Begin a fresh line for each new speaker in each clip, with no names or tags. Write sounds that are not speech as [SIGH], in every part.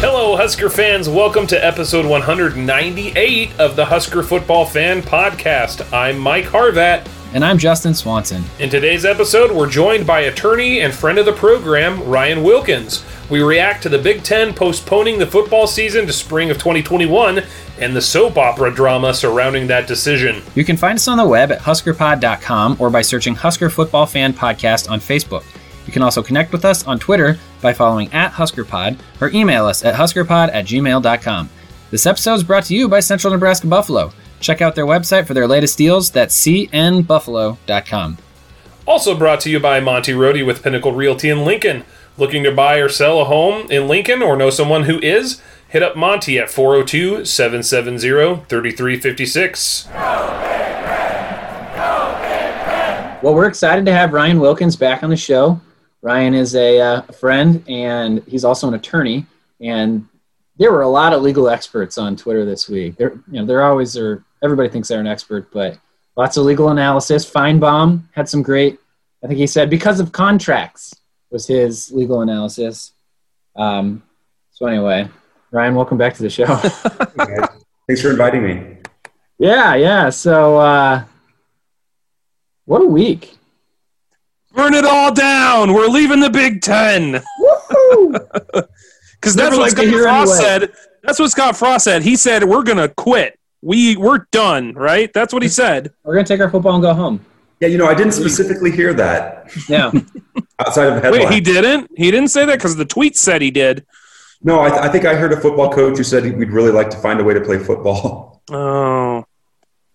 Hello, Husker fans. Welcome to episode 198 of the Husker Football Fan Podcast. I'm Mike Harvat.
And I'm Justin Swanson.
In today's episode, we're joined by attorney and friend of the program, Ryan Wilkins. We react to the Big Ten postponing the football season to spring of 2021 and the soap opera drama surrounding that decision.
You can find us on the web at huskerpod.com or by searching Husker Football Fan Podcast on Facebook. You can also connect with us on Twitter by following at HuskerPod or email us at huskerpod at gmail.com. This episode is brought to you by Central Nebraska Buffalo. Check out their website for their latest deals. That's cnbuffalo.com.
Also brought to you by Monty Rohde with Pinnacle Realty in Lincoln. Looking to buy or sell a home in Lincoln or know someone who is? Hit up Monty at 402 770 3356.
Well, we're excited to have Ryan Wilkins back on the show. Ryan is a uh, friend and he's also an attorney. And there were a lot of legal experts on Twitter this week. There, you know, there always are. Everybody thinks they're an expert, but lots of legal analysis. Finebaum had some great. I think he said because of contracts was his legal analysis. Um, so anyway, Ryan, welcome back to the show. [LAUGHS]
Thanks for inviting me.
Yeah, yeah. So, uh, what a week!
Burn it all down. We're leaving the Big Ten. Because [LAUGHS] that's what Scott Frost anyway. said. That's what Scott Frost said. He said we're gonna quit. We we're done. Right? That's what he said.
We're gonna take our football and go home.
Yeah, you know, I didn't specifically hear that.
Yeah. [LAUGHS]
Outside of headline.
Wait, he didn't. He didn't say that because the tweet said he did.
No, I, th- I think I heard a football coach who said we'd really like to find a way to play football. [LAUGHS]
Oh,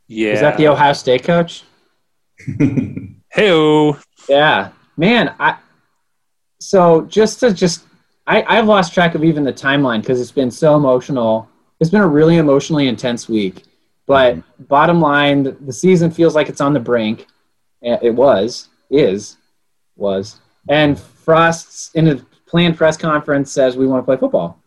yeah.
Is that the Ohio State coach?
hey
Yeah, man. I so just to just I I've lost track of even the timeline because it's been so emotional. It's been a really emotionally intense week. But mm-hmm. bottom line, the, the season feels like it's on the brink. It was, is, was, and Frost's in a planned press conference says we want to play football.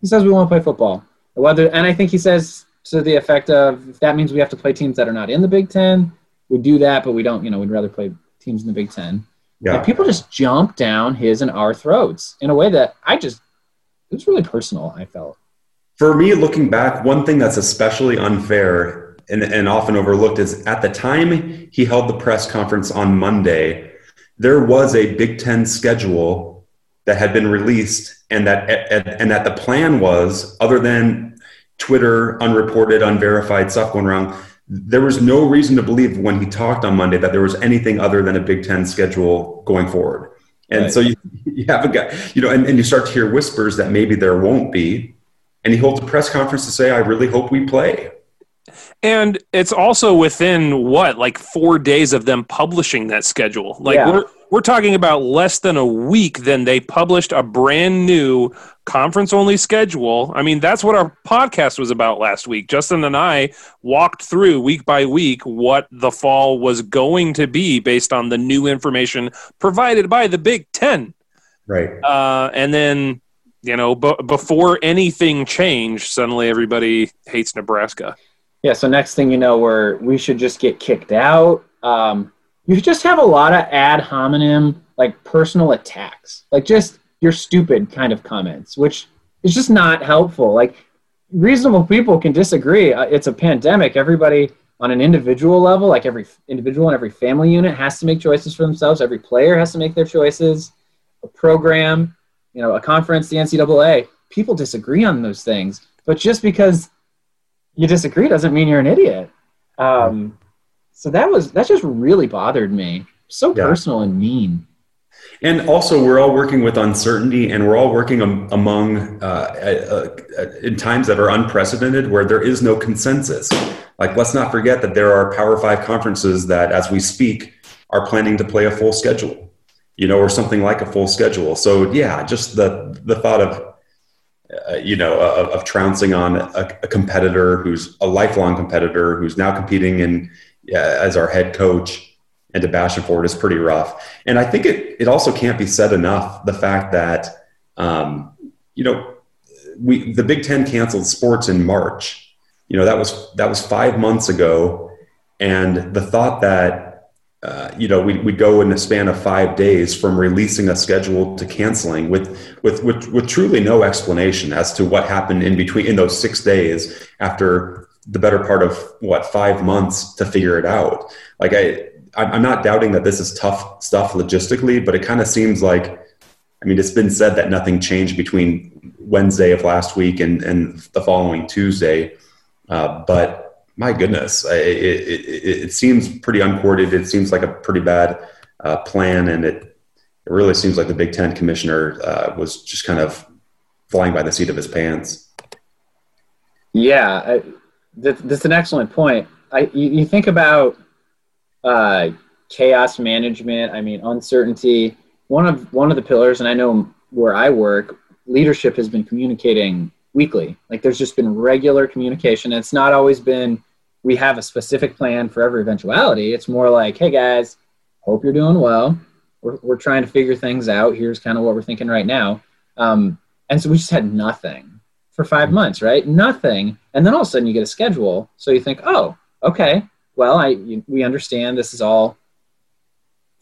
He says we want to play football. Whether and I think he says to the effect of if that means we have to play teams that are not in the Big Ten, we do that, but we don't. You know, we'd rather play teams in the Big Ten. Yeah. People just jump down his and our throats in a way that I just it was really personal. I felt.
For me, looking back, one thing that's especially unfair and, and often overlooked is at the time he held the press conference on Monday, there was a Big Ten schedule that had been released, and that and that the plan was, other than Twitter unreported, unverified stuff going around, there was no reason to believe when he talked on Monday that there was anything other than a Big Ten schedule going forward. And right. so you, [LAUGHS] you have a guy, you know, and, and you start to hear whispers that maybe there won't be. And he holds a press conference to say, I really hope we play.
And it's also within what, like four days of them publishing that schedule. Like yeah. we're we're talking about less than a week then they published a brand new conference only schedule. I mean, that's what our podcast was about last week. Justin and I walked through week by week what the fall was going to be based on the new information provided by the Big Ten.
Right.
Uh, and then, you know, b- before anything changed, suddenly everybody hates Nebraska.
Yeah. So next thing you know, we're we should just get kicked out. Um, you just have a lot of ad hominem, like personal attacks, like just you're stupid kind of comments, which is just not helpful. Like reasonable people can disagree. Uh, it's a pandemic. Everybody on an individual level, like every individual and every family unit has to make choices for themselves. Every player has to make their choices. A program, you know, a conference, the NCAA, people disagree on those things. But just because you disagree doesn't mean you're an idiot. Um, so that was that just really bothered me. So yeah. personal and mean.
And also, we're all working with uncertainty, and we're all working am- among uh, uh, uh, in times that are unprecedented, where there is no consensus. Like, let's not forget that there are Power Five conferences that, as we speak, are planning to play a full schedule. you know, or something like a full schedule. So yeah, just the the thought of uh, you know of, of, trouncing on a, a, competitor who's a lifelong competitor who's now competing in uh, as our head coach and to bash him for it is pretty rough. And I think it it also can't be said enough the fact that um, you know we the Big Ten canceled sports in March. You know that was that was five months ago, and the thought that uh, you know, we, we go in the span of five days from releasing a schedule to canceling with, with, with, with truly no explanation as to what happened in between in those six days after the better part of what five months to figure it out. Like I, I'm not doubting that this is tough stuff logistically, but it kind of seems like, I mean, it's been said that nothing changed between Wednesday of last week and, and the following Tuesday. Uh, but my goodness, it, it, it, seems pretty uncoordinated. It seems like a pretty bad uh, plan, and it it really seems like the Big Ten commissioner uh, was just kind of flying by the seat of his pants.
Yeah, I, that, that's an excellent point. I you, you think about uh, chaos management. I mean, uncertainty. One of one of the pillars, and I know where I work, leadership has been communicating weekly. Like there's just been regular communication. It's not always been we have a specific plan for every eventuality. It's more like, hey guys, hope you're doing well. We're, we're trying to figure things out. Here's kind of what we're thinking right now. Um, and so we just had nothing for five months, right? Nothing. And then all of a sudden you get a schedule. So you think, oh, okay, well, I, you, we understand this is all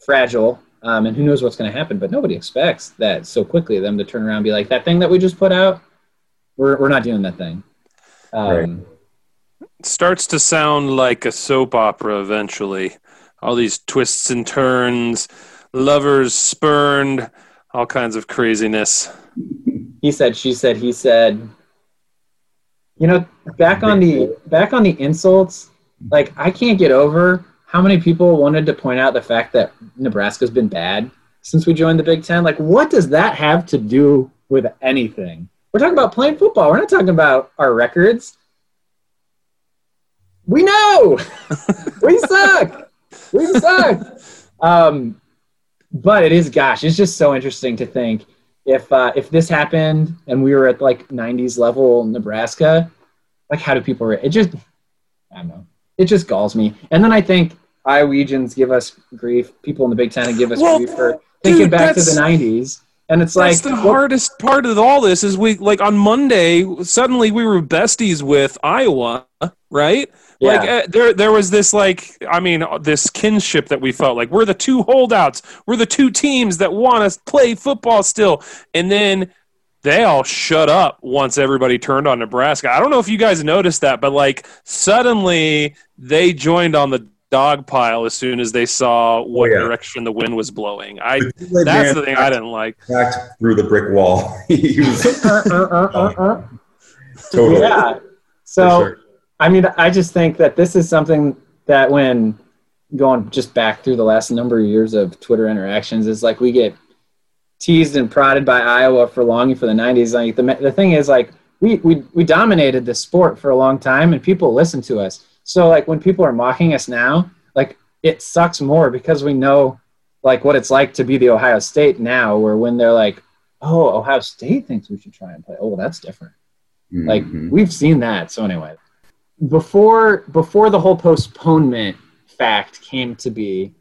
fragile um, and who knows what's going to happen, but nobody expects that so quickly them to turn around and be like, that thing that we just put out, we're, we're not doing that thing. Um, right
starts to sound like a soap opera eventually. All these twists and turns, lovers spurned, all kinds of craziness.
He said, she said, he said. You know, back on the back on the insults, like I can't get over how many people wanted to point out the fact that Nebraska's been bad since we joined the Big Ten. Like, what does that have to do with anything? We're talking about playing football. We're not talking about our records we know [LAUGHS] we suck. We suck. [LAUGHS] Um, but it is, gosh, it's just so interesting to think if uh, if this happened and we were at like 90s level Nebraska, like how do people? Re- it just, I don't know. It just galls me. And then I think Iowegians give us grief. People in the Big Ten give us well, grief for thinking dude, back to the 90s. And it's like
the hardest part of all this is we like on Monday suddenly we were besties with Iowa, right? Yeah. Like uh, there, there was this like, I mean, this kinship that we felt like we're the two holdouts, we're the two teams that want to play football still, and then they all shut up once everybody turned on Nebraska. I don't know if you guys noticed that, but like suddenly they joined on the dog pile as soon as they saw what oh, yeah. direction the wind was blowing. I that's the thing I didn't like.
Backed through the brick wall. [LAUGHS] was, uh, uh,
uh, [LAUGHS] totally. Yeah. So I mean, I just think that this is something that when going just back through the last number of years of Twitter interactions is like we get teased and prodded by Iowa for longing for the 90s. Like the, the thing is like we, we, we dominated the sport for a long time and people listen to us. So like when people are mocking us now, like it sucks more because we know like what it's like to be the Ohio State now, where when they're like, oh, Ohio State thinks we should try and play. Oh, well, that's different. Mm-hmm. Like we've seen that. So anyway, before before the whole postponement fact came to be,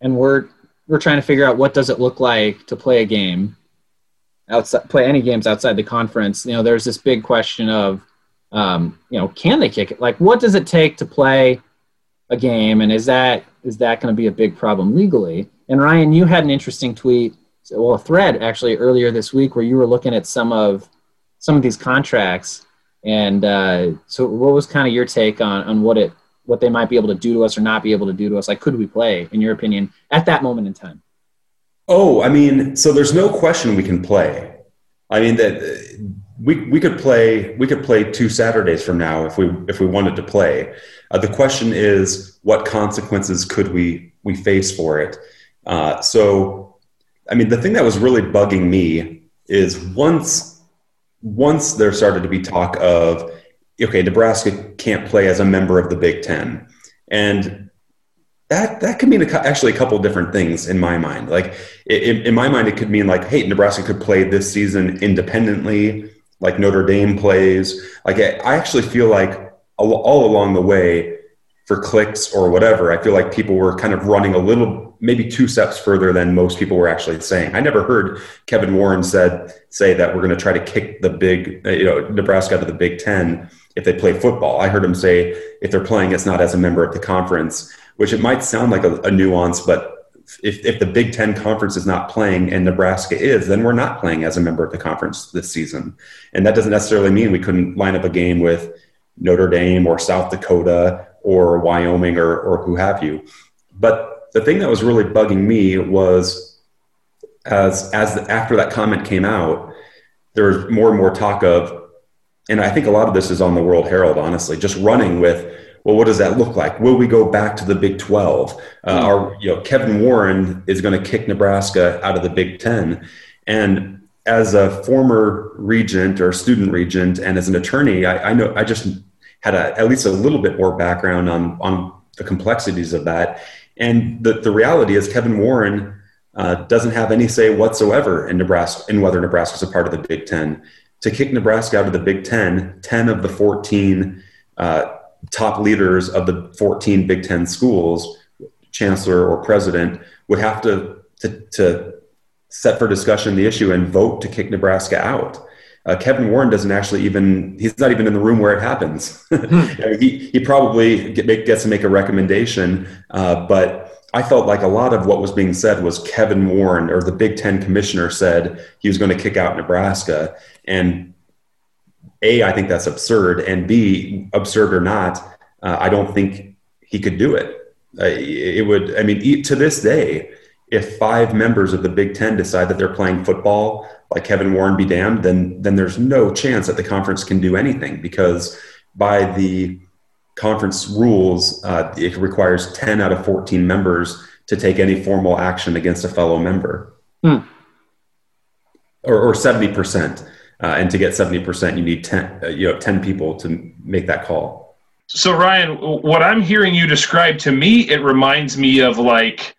and we're we're trying to figure out what does it look like to play a game outside play any games outside the conference. You know, there's this big question of um, you know, can they kick it? Like, what does it take to play a game, and is that is that going to be a big problem legally? And Ryan, you had an interesting tweet, well, a thread actually earlier this week where you were looking at some of some of these contracts and uh, so, what was kind of your take on on what it what they might be able to do to us or not be able to do to us? Like, could we play, in your opinion, at that moment in time?
Oh, I mean, so there's no question we can play. I mean that we we could play we could play two Saturdays from now if we if we wanted to play. Uh, the question is, what consequences could we we face for it? Uh, so, I mean, the thing that was really bugging me is once once there started to be talk of, okay, Nebraska can't play as a member of the Big Ten. And that that could mean a, actually a couple different things in my mind. Like in, in my mind, it could mean like, hey, Nebraska could play this season independently, like Notre Dame plays. Like I actually feel like all along the way, for clicks or whatever, I feel like people were kind of running a little, maybe two steps further than most people were actually saying. I never heard Kevin Warren said say that we're going to try to kick the big, uh, you know, Nebraska out of the Big Ten if they play football. I heard him say if they're playing, it's not as a member of the conference which it might sound like a, a nuance, but if, if the Big Ten conference is not playing and Nebraska is, then we're not playing as a member of the conference this season. And that doesn't necessarily mean we couldn't line up a game with Notre Dame or South Dakota or Wyoming or, or who have you. But the thing that was really bugging me was as, as the, after that comment came out, there was more and more talk of, and I think a lot of this is on the World Herald, honestly, just running with well, what does that look like? Will we go back to the Big 12? Uh, hmm. Our, you know, Kevin Warren is going to kick Nebraska out of the Big 10. And as a former regent or student regent and as an attorney, I, I know I just had a, at least a little bit more background on, on the complexities of that. And the, the reality is Kevin Warren uh, doesn't have any say whatsoever in Nebraska, in whether Nebraska is a part of the Big 10. To kick Nebraska out of the Big 10, 10 of the 14 uh, top leaders of the 14 Big Ten schools, chancellor or president, would have to, to, to set for discussion the issue and vote to kick Nebraska out. Uh, Kevin Warren doesn't actually even, he's not even in the room where it happens. [LAUGHS] Hmm. he, he probably get, gets to make a recommendation, uh, but I felt like a lot of what was being said was Kevin Warren or the Big Ten commissioner said he was going to kick out Nebraska. And a, I think that's absurd, and B, absurd or not, uh, I don't think he could do it. Uh, it would, I mean, to this day, if five members of the Big Ten decide that they're playing football, like Kevin Warren be damned, then then there's no chance that the conference can do anything because by the conference rules, uh, it requires 10 out of 14 members to take any formal action against a fellow member, hmm. or, or 70 percent. Uh, and to get 70%, you need 10, uh, you know, 10 people to make that call.
So Ryan, what I'm hearing you describe to me, it reminds me of like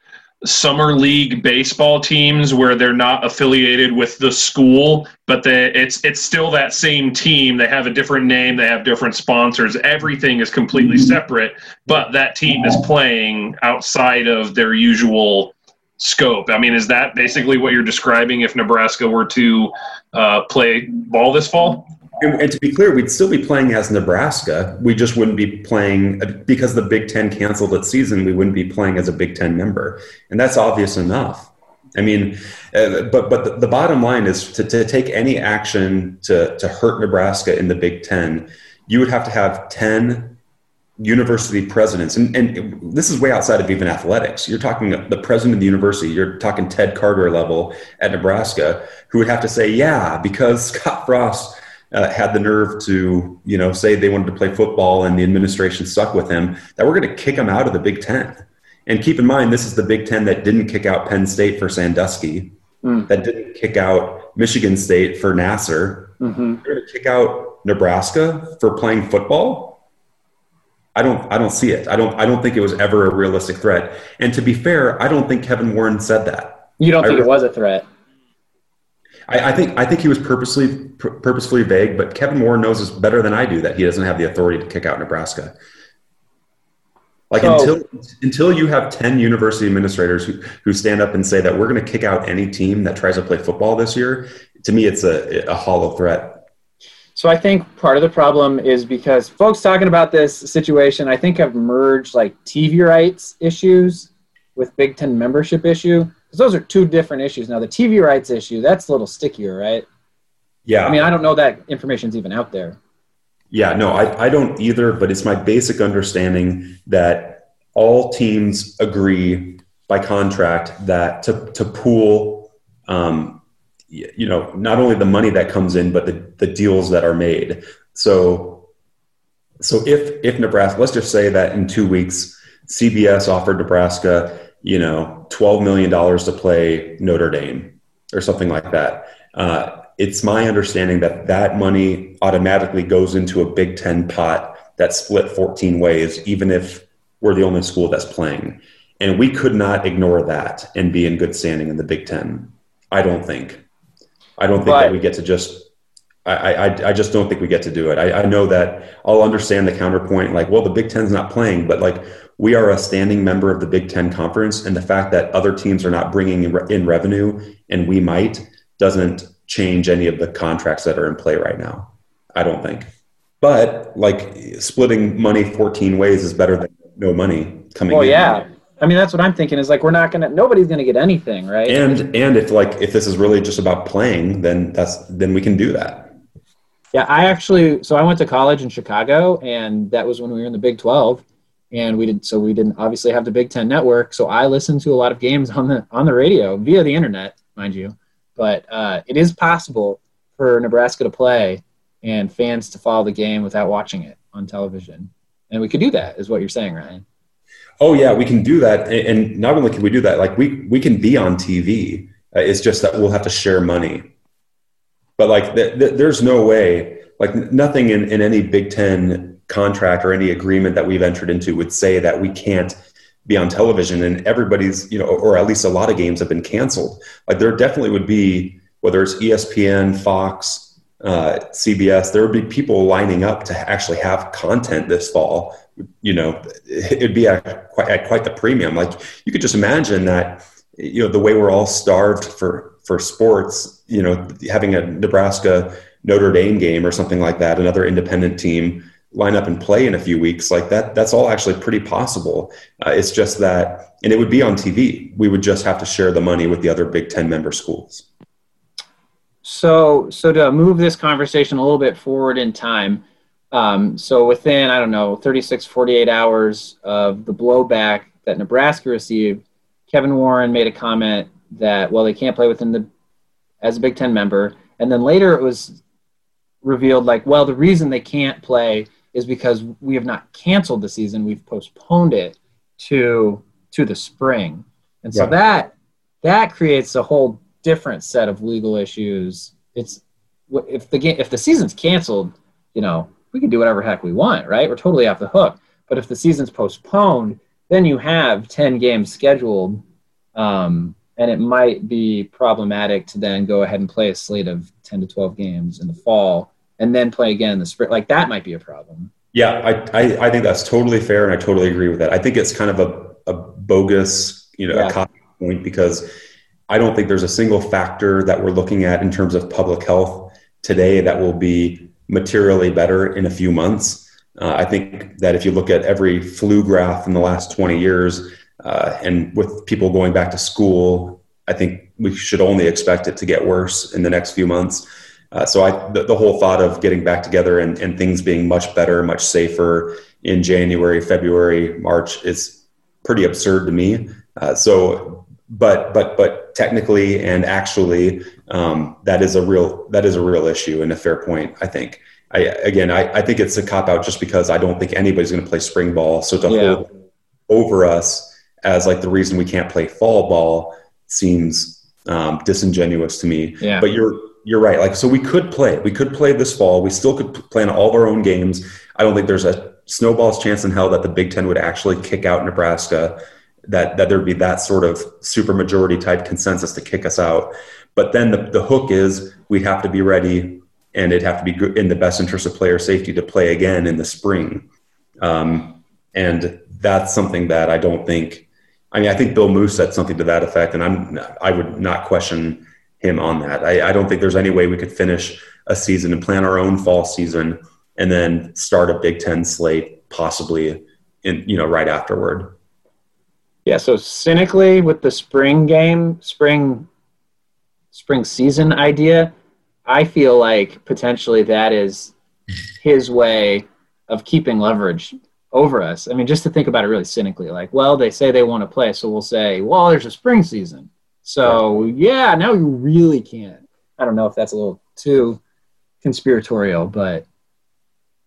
summer league baseball teams where they're not affiliated with the school, but they, it's it's still that same team. They have a different name, they have different sponsors. Everything is completely separate, but that team is playing outside of their usual scope. I mean, is that basically what you're describing if Nebraska were to uh, play ball this fall?
And, and, to be clear, we'd still be playing as Nebraska. We just wouldn't be playing because the Big Ten canceled its season. We wouldn't be playing as a Big Ten member, and that's obvious enough. I mean, uh, but but the, the, bottom line is to, to take any action to to hurt Nebraska in the Big Ten, you would have to have ten university presidents, and, and this is way outside of even athletics. You're talking the president of the university, you're talking Ted Carter level at Nebraska, who would have to say, yeah, because [LAUGHS] Scott Frost uh, had the nerve to, you know, say they wanted to play football and the administration stuck with him, that we're going to kick him out of the Big Ten. And keep in mind, this is the Big Ten that didn't kick out Penn State for Sandusky, mm. that didn't kick out Michigan State for Nassar. Mm-hmm. They're going to kick out Nebraska for playing football I don't I don't see it. I don't I don't think it was ever a realistic threat. And to be fair, I don't think Kevin Warren said that.
You don't think it was a threat?
I, I, think I think he was purposely purposefully vague, but Kevin Warren knows this better than I do that he doesn't have the authority to kick out Nebraska. Like so, until until you have ten university administrators who, who stand up and say that we're going to kick out any team that tries to play football this year, to me it's a, a hollow threat.
So I think part of the problem is because folks talking about this situation, I think have merged like TV rights issues with Big Ten membership issue. Because those are two different issues. Now the TV rights issue, that's a little stickier, right?
Yeah.
I mean, I don't know that information's even out there.
Yeah, no, I, I don't either, but it's my basic understanding that all teams agree by contract that to, to pool um, you know not only the money that comes in but the, the deals that are made so so if if nebraska let's just say that in two weeks cbs offered nebraska you know 12 million dollars to play notre dame or something like that uh, it's my understanding that that money automatically goes into a big 10 pot that's split 14 ways even if we're the only school that's playing And we could not ignore that and be in good standing in the Big Ten. I don't think. I don't think that we get to just. I, I, I just don't think we get to do it. I, I know that I'll understand the counterpoint, like, well, the Big Ten's not playing, but like we are a standing member of the Big Ten Conference, and the fact that other teams are not bringing in revenue and we might doesn't change any of the contracts that are in play right now. I don't think. But like splitting money 14 ways is better than no money coming
well, in. yeah. I mean, that's what I'm thinking is like, we're not going to, nobody's going to get anything, right?
And, and if like, if this is really just about playing, then that's, then we can do that.
Yeah. I actually, so I went to college in Chicago and that was when we were in the Big 12 and we did, so we didn't obviously have the Big 10 network. So I listened to a lot of games on the, on the radio via the internet, mind you. But uh, it is possible for Nebraska to play and fans to follow the game without watching it on television. And we could do that, is what you're saying, Ryan.
Oh yeah, we can do that, and not only can we do that, like we we can be on TV. Uh, it's just that we'll have to share money. But like, th- th- there's no way, like nothing in in any Big Ten contract or any agreement that we've entered into would say that we can't be on television. And everybody's, you know, or at least a lot of games have been canceled. Like there definitely would be whether it's ESPN, Fox, uh, CBS, there would be people lining up to actually have content this fall. You know, it'd be at quite, at quite the premium. Like you could just imagine that, you know, the way we're all starved for for sports. You know, having a Nebraska Notre Dame game or something like that, another independent team line up and play in a few weeks like that that's all actually pretty possible. Uh, it's just that and it would be on tv we would just have to share the money with the other big 10 member schools.
So, so to move this conversation a little bit forward in time, um, so within, I don't know, 36, 48 hours of the blowback that Nebraska received, Kevin Warren made a comment that, well, they can't play within the, as a Big Ten member. And then later it was revealed like, well, the reason they can't play is because we have not canceled the season. We've postponed it to, to the spring. And so yeah. that, that creates a whole different set of legal issues. It's if the game if the season's canceled, you know, we can do whatever heck we want, right? We're totally off the hook. But if the season's postponed, then you have ten games scheduled, um, and it might be problematic to then go ahead and play a slate of ten to twelve games in the fall and then play again in the spring. Like that might be a problem.
Yeah, I, I, I think that's totally fair, and I totally agree with that. I think it's kind of a, a bogus, you know, yeah. point because I don't think there's a single factor that we're looking at in terms of public health today that will be materially better in a few months. Uh, I think that if you look at every flu graph in the last 20 years, uh, and with people going back to school, I think we should only expect it to get worse in the next few months. Uh, so I, the, the, whole thought of getting back together and, and things being much better, much safer in January, February, March is pretty absurd to me. Uh, so but but but technically and actually um, that is a real that is a real issue and a fair point i think i again i, I think it's a cop out just because i don't think anybody's going to play spring ball so to yeah. hold over us as like the reason we can't play fall ball seems um, disingenuous to me yeah. but you're you're right like so we could play we could play this fall we still could plan all of our own games i don't think there's a snowball's chance in hell that the big ten would actually kick out nebraska that that there'd be that sort of super majority type consensus to kick us out. But then the, the hook is we'd have to be ready and it'd have to be in the best interest of player safety to play again in the spring. Um, and that's something that I don't think. I mean, I think Bill Moos said something to that effect, and I'm I would not question him on that. I, I don't think there's any way we could finish a season and plan our own fall season and then start a Big Ten slate possibly in you know right afterward.
Yeah, so cynically with the spring game, spring spring season idea, I feel like potentially that is his way of keeping leverage over us. I mean, just to think about it really cynically, like, well, they say they want to play, so we'll say, well, there's a spring season. So yeah, now you really can't. I don't know if that's a little too conspiratorial, but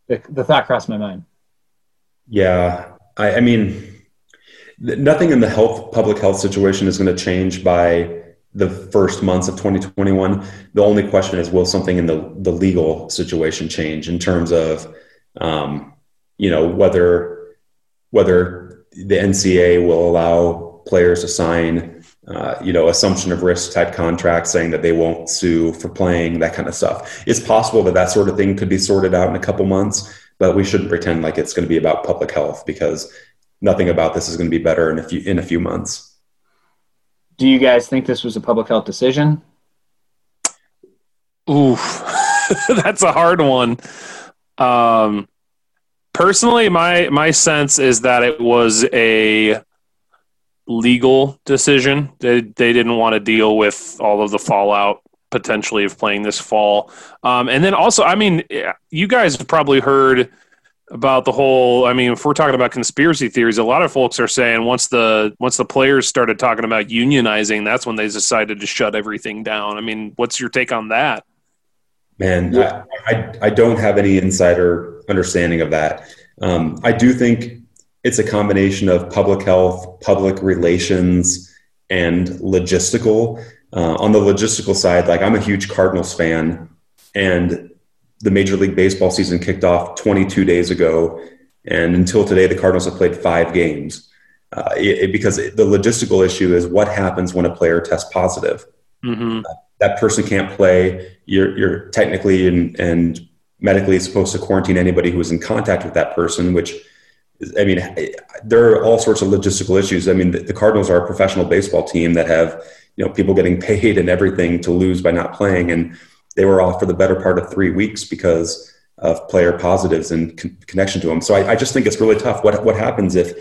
the, the thought crossed my mind.
Yeah, I, I mean, nothing in the health public health situation is going to change by the first months of 2021 the only question is will something in the, the legal situation change in terms of um, you know whether whether the NCA will allow players to sign, uh, you know, assumption of risk type contracts saying that they won't sue for playing that kind of stuff. It's possible that that sort of thing could be sorted out in a couple months, but we shouldn't pretend like it's going to be about public health because nothing about this is going to be better in a few in a few months.
Do you guys think this was a public health decision?
Oof, [LAUGHS] that's a hard one. Um, personally, my my sense is that it was a legal decision. They they didn't want to deal with all of the fallout potentially of playing this fall. Um, and then also, I mean, you guys have probably heard about the whole i mean if we're talking about conspiracy theories a lot of folks are saying once the once the players started talking about unionizing that's when they decided to shut everything down i mean what's your take on that
man yeah. I, I, I don't have any insider understanding of that um, i do think it's a combination of public health public relations and logistical uh, on the logistical side like i'm a huge cardinals fan and the Major League Baseball season kicked off 22 days ago, and until today, the Cardinals have played five games. Uh, it, it, because the logistical issue is what happens when a player tests positive. Mm-hmm. Uh, that person can't play. You're, you're technically and, and medically supposed to quarantine anybody who was in contact with that person, which I mean, there are all sorts of logistical issues. I mean, the, Cardinals are a professional baseball team that have, you know, people getting [LAUGHS] paid and everything to lose by not playing. And they were off for the better part of three weeks because of player positives and con- connection to them. So I, I, just think it's really tough. What what happens if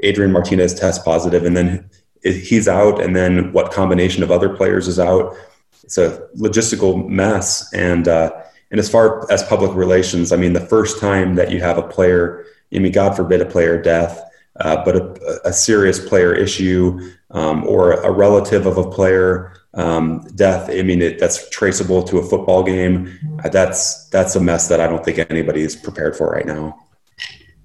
Adrian Martinez tests positive and then he's out, and then what combination of other players is out? It's a logistical mess. And uh, and as far as public relations, I mean, the first time that you have a player, I mean, God forbid a player death, uh, but a, a, serious player issue um, or a relative of a player um, death. I mean, it, that's traceable to a football game. Uh, that's that's a mess that I don't think anybody is prepared for right now.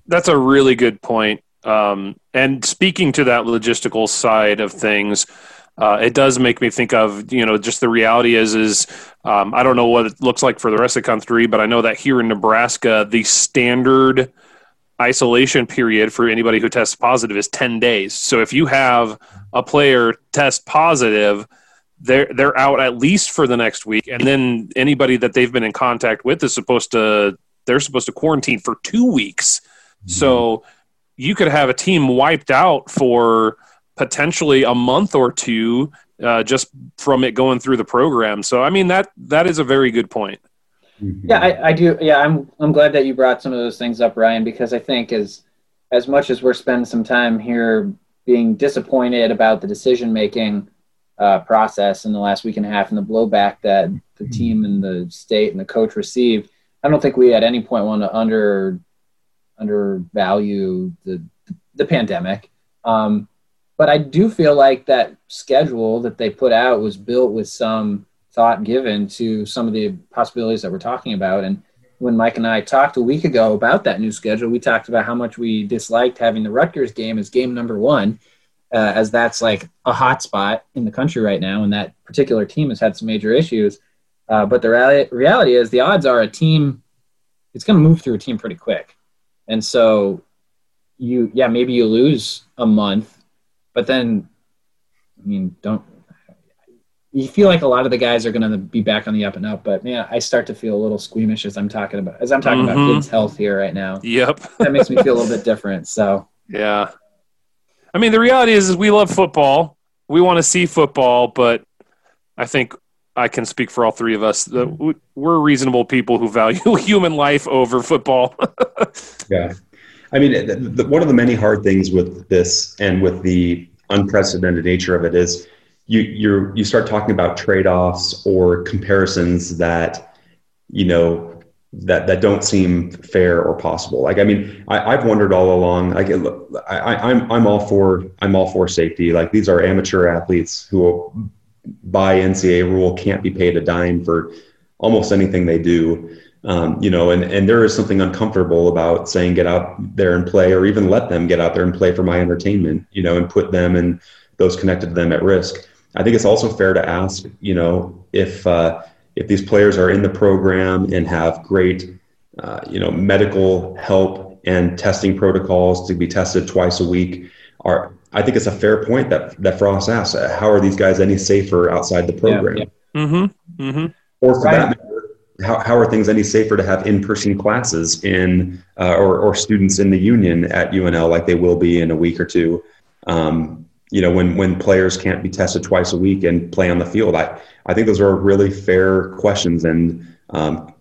That's a really good point. Um, and speaking to that logistical side of things, uh, it does make me think of you know just the reality is is um, I don't know what it looks like for the rest of the country, but I know that here in Nebraska, the standard isolation period for anybody who tests positive is 10 days. So if you have a player test positive, they're they're out at least for the next week, and then anybody that they've been in contact with is supposed to they're supposed to quarantine for two weeks. Mm-hmm. So you could have a team wiped out for potentially a month or two uh, just from it going through the program. So I mean that that is a very good point.
Mm-hmm. Yeah, I, I do. Yeah, I'm I'm glad that you brought some of those things up, Ryan, because I think as as much as we're spending some time here being disappointed about the decision making uh, process in the last week and a half and the blowback that the mm-hmm. team and the state and the coach received, I don't think we at any point want to under undervalue the the pandemic. Um, but I do feel like that schedule that they put out was built with some thought given to some of the possibilities that we're talking about. And when Mike and I talked a week ago about that new schedule, we talked about how much we disliked having the Rutgers game as game number one uh, as that's like a hot spot in the country right now, and that particular team has had some major issues. Uh, but the reality, reality is, the odds are a team it's going to move through a team pretty quick, and so you, yeah, maybe you lose a month, but then, I mean, don't you feel like a lot of the guys are going to be back on the up and up, but man, I start to feel a little squeamish as I'm talking about as I'm talking mm-hmm. about kids' health here right now.
Yep,
that makes me feel a little bit different. So [LAUGHS]
yeah, I mean, the reality is, is we love football. We want to see football, but I think I can speak for all three of us that we're reasonable people who value [LAUGHS] human life over football. [LAUGHS]
yeah. I mean, the, the, one of the many hard things with this and with the unprecedented nature of it is you you you start talking about trade-offs or comparisons that you know that that don't seem fair or possible. Like I mean, I, have wondered all along. Like I, I'm I'm all for I'm all for safety. Like these are amateur athletes who, by NCAA rule, can't be paid a dime for almost anything they do. Um, you know, and and there is something uncomfortable about saying get out there and play, or even let them get out there and play for my entertainment. You know, and put them and those connected to them at risk. I think it's also fair to ask, you know, if uh, if these players are in the program and have great, uh, you know, medical help and testing protocols to be tested twice a week are I think it's a fair point that that Frost asks. How are these guys any safer outside the program? Yeah,
yeah. Mm-hmm. Mm-hmm.
Or for right. that matter, how, how are things any safer to have in-person classes in uh, or, or students in the union at UNL like they will be in a week or two? Um, you know, when when players can't be tested twice a week and play on the field, I I think those are really fair questions and um,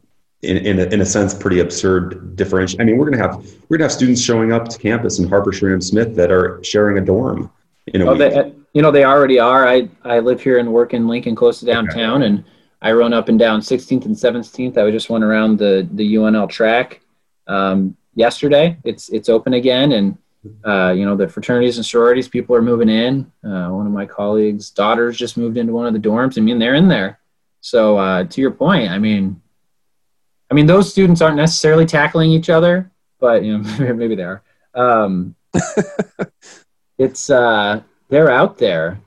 in in a, in a sense pretty absurd differential. I mean, we're gonna have we're gonna have students showing up to campus in Harper Schramm Smith that are sharing a dorm.
In a oh, they, you know, they already are. I I live here and work in Lincoln, close to downtown, okay. and I run up and down 16th and 17th. I just went around the the UNL track um, yesterday. It's it's open again, and uh, you know the fraternities and sororities people are moving in. Uh, one of my colleagues' daughters just moved into one of the dorms. I mean, they're in there. So uh, to your point, I mean, I mean, those students aren't necessarily tackling each other, but you know, [LAUGHS] maybe they are. Um, [LAUGHS] it's uh, they're out there.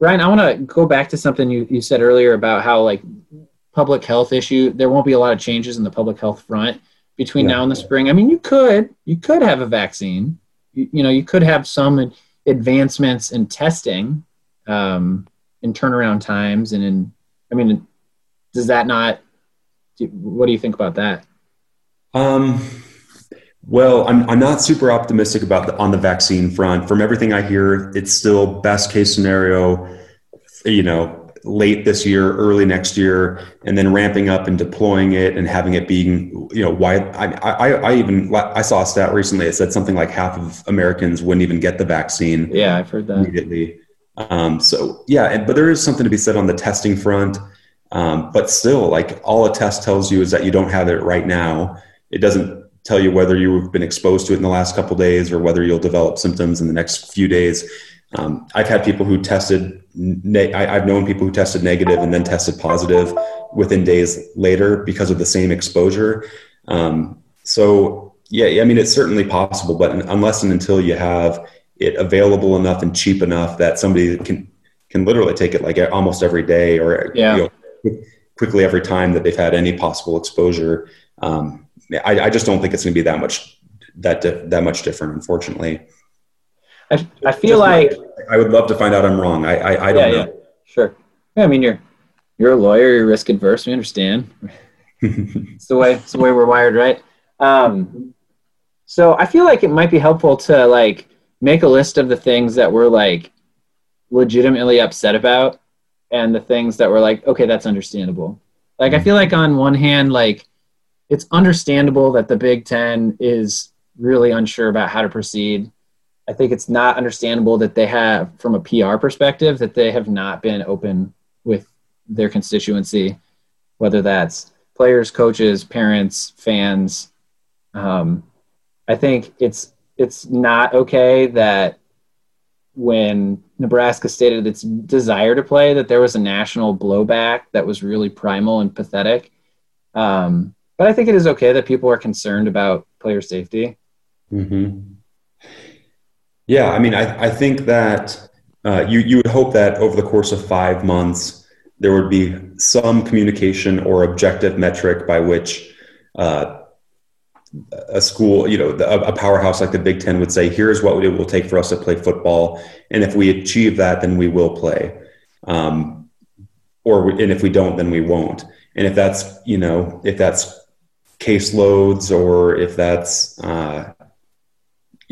Ryan, I want to go back to something you, you said earlier about how like public health issue. There won't be a lot of changes in the public health front between yeah. now and the spring. I mean, you could you could have a vaccine. You, you know, you could have some advancements in testing, um, in turnaround times, and in. I mean, does that not what do you think about that?
Um, well, I'm, I'm not super optimistic about the, on the vaccine front. From everything I hear, it's still best case scenario, you know, late this year, early next year, and then ramping up and deploying it and having it being, you know, why I, I, I even I saw a stat recently. It said something like half of Americans wouldn't even get the vaccine.
Yeah, I've heard that
immediately. Um, so yeah, but there is something to be said on the testing front. Um, but still, like all a test tells you is that you don't have it right now. It doesn't tell you whether you've been exposed to it in the last couple days or whether you'll develop symptoms in the next few days. Um, I've had people who tested, ne- I, have known people who tested negative and then tested positive within days later because of the same exposure. Um, so, yeah, I mean, it's certainly possible, but unless and until you have it available enough and cheap enough that somebody can can literally take it like almost every day or
yeah. you know,
quickly every time that they've had any possible exposure. Um, I, I, just don't think it's going to be that much that di- that much different, unfortunately.
I, I feel like
I would love to find out I'm wrong. I I, I don't yeah, know. Yeah.
Sure. Yeah, I mean you're you're a lawyer. You're risk adverse. We understand. [LAUGHS] it's the way it's the way we're wired, right? Um, so I feel like it might be helpful to like make a list of the things that we're like legitimately upset about and the things that were like, okay, that's understandable. Like, I feel like on one hand, like, it's understandable that the Big Ten is really unsure about how to proceed. I think it's not understandable that they have, from a PR perspective, that they have not been open with their constituency, whether that's players, coaches, parents, fans. Um, I think it's it's not okay that when Nebraska stated its desire to play, that there was a national blowback that was really primal and pathetic. Um, but I think it is okay that people are concerned about player safety.
Mm-hmm. Yeah, I mean, I, I think that uh, you you would hope that over the course of five months there would be some communication or objective metric by which uh, a school, you know, a powerhouse like the Big Ten would say, here's what it will take for us to play football. And if we achieve that, then we will play. Um, or, and if we don't, then we won't. And if that's, you know, if that's caseloads or if that's, uh,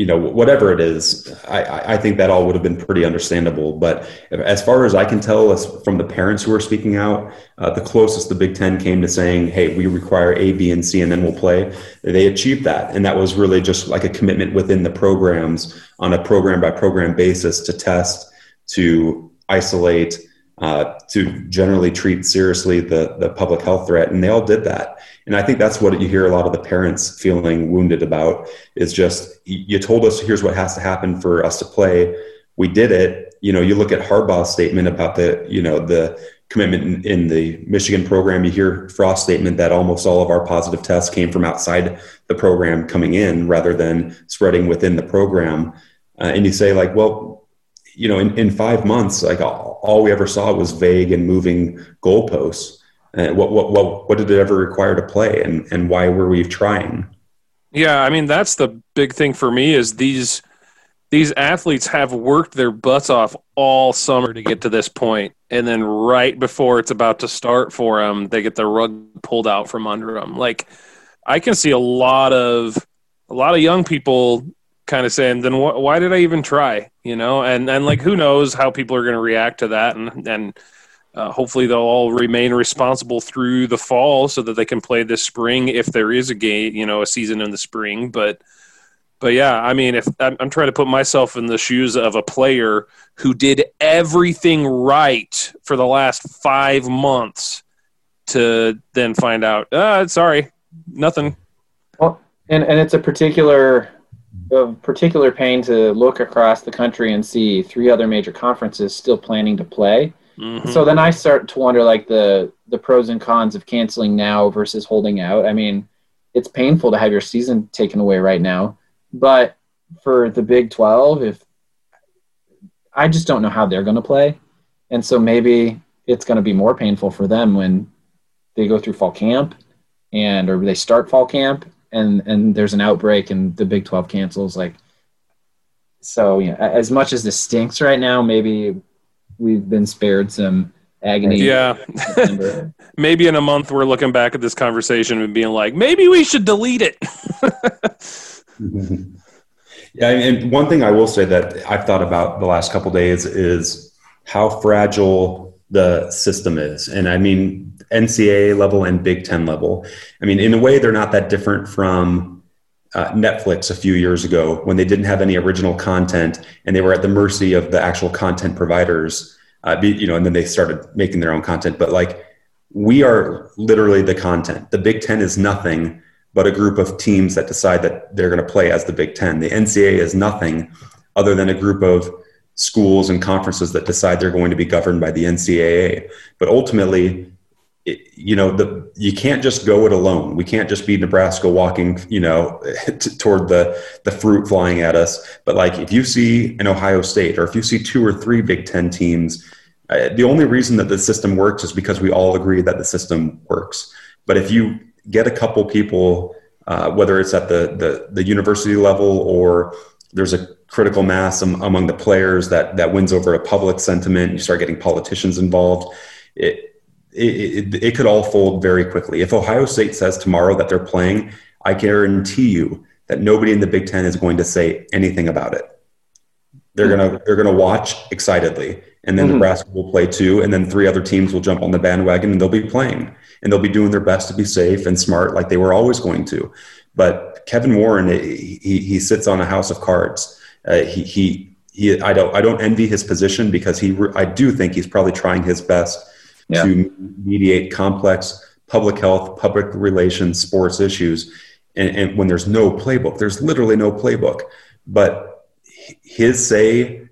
you know, whatever it is, I, I think that all would have been pretty understandable. But as far as I can tell, as from the parents who are speaking out, uh, the closest the Big Ten came to saying, "Hey, we require A, B, and C, and then we'll play." They achieved that, and that was really just like a commitment within the programs on a program by program basis to test, to isolate, uh, to generally treat seriously the the public health threat, and they all did that. And I think that's what you hear a lot of the parents feeling wounded about is just you told us here's what has to happen for us to play. We did it. You know, you look at Harbaugh's statement about the you know the commitment in, in the Michigan program. You hear Frost's statement that almost all of our positive tests came from outside the program coming in rather than spreading within the program. Uh, and you say like, well, you know, in, in five months, like all, all we ever saw was vague and moving goalposts. What, what, what, what did it ever require to play and, and why were we trying?
Yeah, I mean that's the big thing for me is these these athletes have worked their butts off all summer to get to this point, and then right before it's about to start for them, they get the rug pulled out from under them. Like I can see a lot of a lot of young people kind of saying, "Then wh- why did I even try?" You know, and and like who knows how people are going to react to that, and and uh, hopefully they'll all remain responsible through the fall so that they can play this spring if there is a game, you know, a season in the spring. But but yeah, I mean, if I'm, I'm trying to put myself in the shoes of a player who did everything right for the last five months to then find out, uh, sorry, nothing.
Well, and and it's a particular of particular pain to look across the country and see three other major conferences still planning to play Mm-hmm. So then I start to wonder like the the pros and cons of canceling now versus holding out. I mean, it's painful to have your season taken away right now, but for the Big 12 if I just don't know how they're going to play. And so maybe it's going to be more painful for them when they go through fall camp and or they start fall camp and and there's an outbreak and the Big 12 cancels like so you know, as much as this stinks right now, maybe we've been spared some agony.
Yeah. [LAUGHS] maybe in a month we're looking back at this conversation and being like, maybe we should delete it. [LAUGHS]
yeah, and one thing I will say that I've thought about the last couple days is how fragile the system is. And I mean NCAA level and Big 10 level. I mean in a way they're not that different from uh, Netflix a few years ago when they didn't have any original content and they were at the mercy of the actual content providers. Uh, be, you know, and then they started making their own content. But like, we are literally the content. The Big Ten is nothing but a group of teams that decide that they're going to play as the Big Ten. The NCAA is nothing other than a group of schools and conferences that decide they're going to be governed by the NCAA. But ultimately, you know the you can't just go it alone. We can't just be nebraska walking you know [LAUGHS] toward the the fruit flying at us. But like if you see an ohio state or if you see two or three big ten teams uh, the only reason that the system works is because we all agree that the system works. But if you get a couple people uh, whether it's at the, the the university level or there's a critical mass among the players that that wins over a public sentiment you start getting politicians involved it, it, it, it, could all fold very quickly. If Ohio State says tomorrow that they're playing, I guarantee you that nobody in the Big Ten is going to say anything about it. They're mm-hmm. gonna they're gonna watch excitedly, and then mm-hmm. Nebraska will play too, and then three other teams will jump on the bandwagon and they'll be playing, and they'll be doing their best to be safe and smart, like they were always going to. But Kevin Warren, he he sits on a house of cards. Uh, he he he. I don't I don't envy his position because he I do think he's probably trying his best yeah. to mediate complex public health, public relations, sports issues. And, and, when there's no playbook, there's literally no playbook. But his say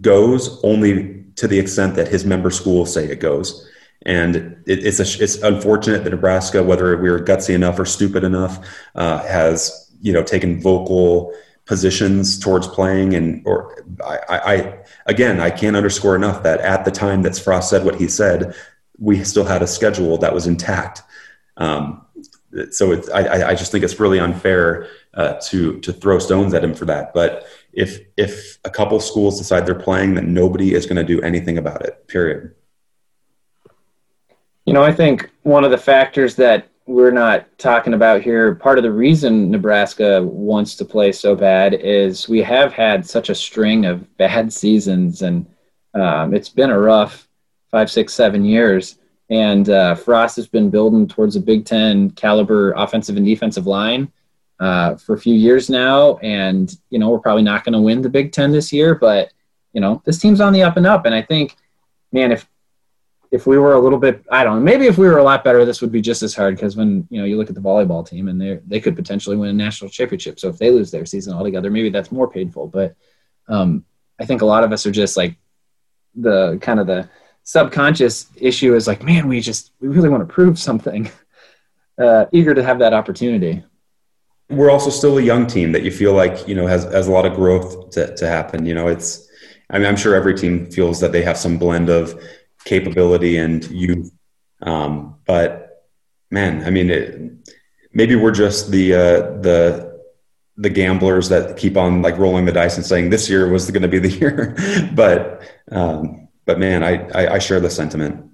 goes only to the extent that his member schools say it goes. And it, it's a, it's unfortunate that Nebraska, whether we are gutsy enough or stupid enough, uh, has you know taken vocal positions towards playing and or I, I, again I can't underscore enough that at the time that Frost said what he said, we still had a schedule that was intact. Um, so it's, I, I just think it's really unfair uh, to to throw stones at him for that. But if if a couple schools decide they're playing, then nobody is going to do anything about it. Period.
You know, I think one of the factors that we're not talking about here. Part of the reason Nebraska wants to play so bad is we have had such a string of [LAUGHS] bad seasons, and um, it's been a rough five, six, seven years. And uh, Frost has been building towards a Big Ten caliber offensive and defensive line uh, for a few years now. And, you know, we're probably not going to win the Big Ten this year, but, you know, this team's on the up and up. And I think, man, if if we were a little bit, I don't know, maybe if we were a lot better, this would be just as hard because when you know you look at the volleyball team and they they could potentially win a national championship. So if they lose their season altogether, maybe that's more painful. But um, I think a lot of us are just like the kind of the subconscious issue is like, man, we just we really want to prove something, [LAUGHS] uh, eager to have that opportunity.
We're also still a young team that you feel like you know has has a lot of growth to to happen. You know, it's I mean I'm sure every team feels that they have some blend of capability and youth. Um, but man, I mean, it, maybe we're just the uh, the the gamblers that keep on like rolling the dice and saying this year was going to be the [LAUGHS] year. but um, but man, I, I, I share the sentiment.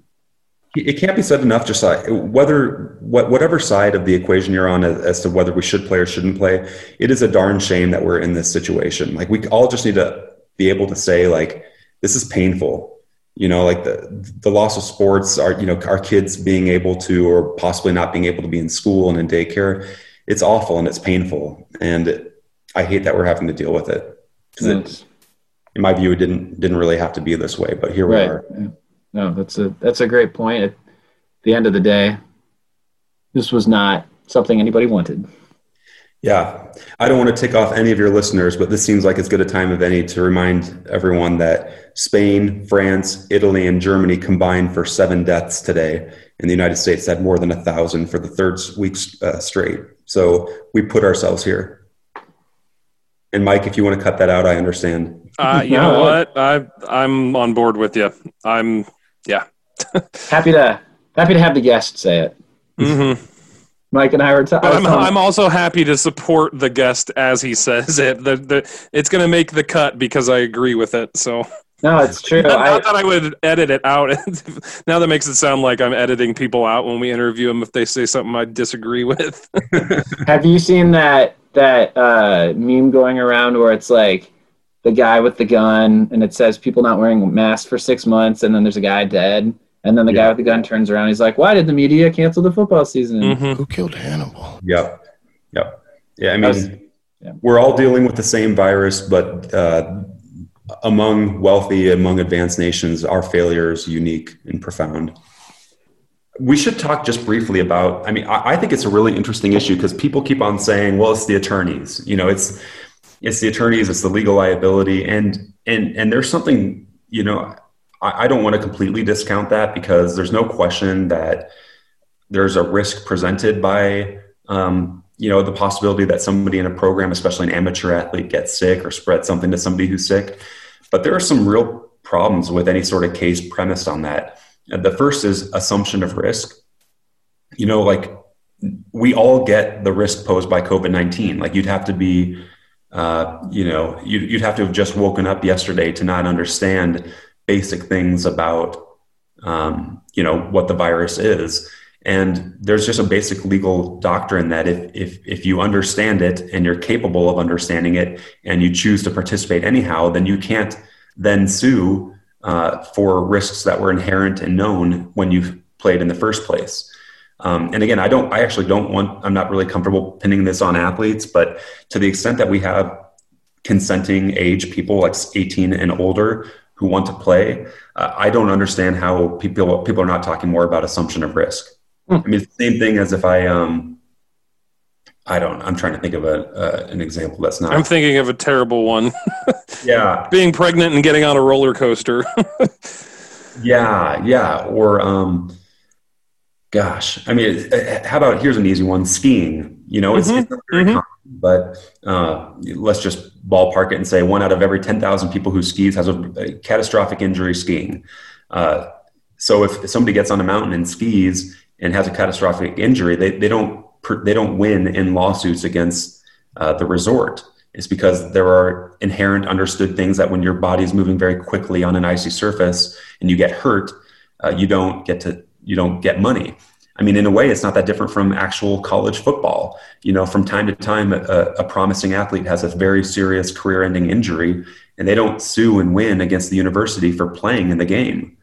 It can't be said enough. Just like whether what whatever side of the equation you're on as, as to whether we should play or shouldn't play, it is a darn shame that we're in this situation. Like we all just need to be able to say like this is painful you know like the the loss of sports our you know our kids being able to or possibly not being able to be in school and in daycare it's awful and it's painful and i hate that we're having to deal with it because mm. in my view it didn't didn't really have to be this way but here right. we are
yeah. no that's a that's a great point at the end of the day this was not something anybody wanted
yeah, I don't want to tick off any of your listeners, but this seems like as good a time of any to remind everyone that Spain, France, Italy, and Germany combined for seven deaths today, and the United States had more than a thousand for the third week uh, straight. So we put ourselves here. And Mike, if you want to cut that out, I understand.
Uh, [LAUGHS] you know what? I I'm on board with you. I'm yeah. [LAUGHS]
happy to happy to have the guest say it. Mm-hmm. Mike and I were talking.
I'm, I'm, also happy to support the guest as he says it. The, the, it's going to make the cut because I agree with it. So
no, it's true.
not, [LAUGHS] I, not that I would edit it out. [LAUGHS] now that makes it sound like I'm editing people out when we interview them if they say something I disagree with. [LAUGHS]
Have you seen that that uh, meme going around where it's like the guy with the gun and it says people not wearing masks for six months and then there's a guy dead and then the yeah. guy with the gun turns around. He's like, "Why did the media cancel the football season?
Mm-hmm. Who killed Hannibal?"
Yep, yep, yeah. I mean, was, yeah. we're all dealing with the same virus, but uh, among wealthy, among advanced nations, our failure is unique and profound. We should talk just briefly about. I mean, I, I think it's a really interesting issue because people keep on saying, "Well, it's the attorneys." You know, it's it's the attorneys, it's the legal liability, and and and there's something you know I, I don't want to completely discount that because there's no question that there's a risk presented by um, you know the possibility that somebody in a program especially an amateur athlete gets sick or spreads something to somebody who's sick. But there are some real problems with any sort of case premised on that. The first is assumption of risk. You know like we all get the risk posed by covid-19 like you'd have to be uh, you know you'd, you'd have to have just woken up yesterday to not understand basic things about um, you know what the virus is. And there's just a basic legal doctrine that if, if if you understand it and you're capable of understanding it and you choose to participate anyhow then you can't then sue uh, for risks that were inherent and known when you played in the first place. Um, and again i don't i actually don't want i'm not really comfortable pinning this on athletes but to the extent that we have consenting age people like 18 and older who want to play. Uh, I don't understand how people people are not talking more about assumption of risk. Hmm. I mean, it's the same thing as if I um, I don't. I'm trying to think of a uh, an example that's not.
I'm thinking of a terrible one. [LAUGHS]
yeah,
being pregnant and getting on a roller coaster. [LAUGHS]
yeah, yeah, or um, gosh, I mean, how about here's an easy one: skiing. You know, it's, mm-hmm. it's very mm-hmm. common, but uh, let's just ballpark it and say one out of every 10,000 people who skis has a, a catastrophic injury skiing. Uh, so if somebody gets on a mountain and skis and has a catastrophic injury, they, they don't they don't win in lawsuits against uh, the resort. It's because there are inherent understood things that when your body is moving very quickly on an icy surface and you get hurt, uh, you don't get to you don't get money. I mean, in a way, it's not that different from actual college football. You know, from time to time, a, a promising athlete has a very serious career ending injury, and they don't sue and win against the university for playing in the game.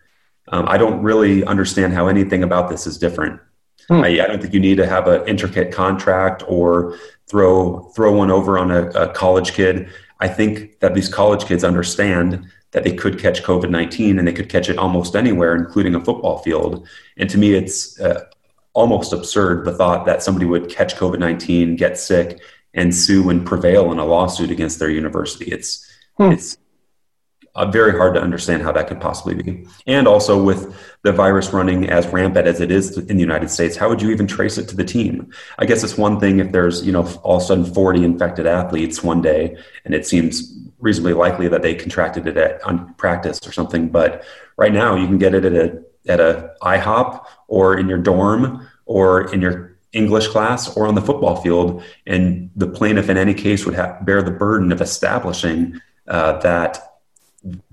Um, I don't really understand how anything about this is different. Hmm. I, I, don't think you need to have an intricate contract or throw throw one over on a, a college kid. I think that these college kids understand that they could catch COVID 19 and they could catch it almost anywhere, including a football field. And to me, it's uh, almost absurd the thought that somebody would catch COVID 19, get sick, and sue and prevail in a lawsuit against their university. It's, hmm. it's uh, very hard to understand how that could possibly be. And also, with the virus running as rampant as it is in the United States, how would you even trace it to the team? I guess it's one thing if there's, you know, all of a sudden 40 infected athletes one day, and it seems reasonably likely that they contracted it at, on practice or something. But right now, you can get it at a at a IHOP or in your dorm or in your English class or on the football field, and the plaintiff in any case would have, bear the burden of establishing uh, that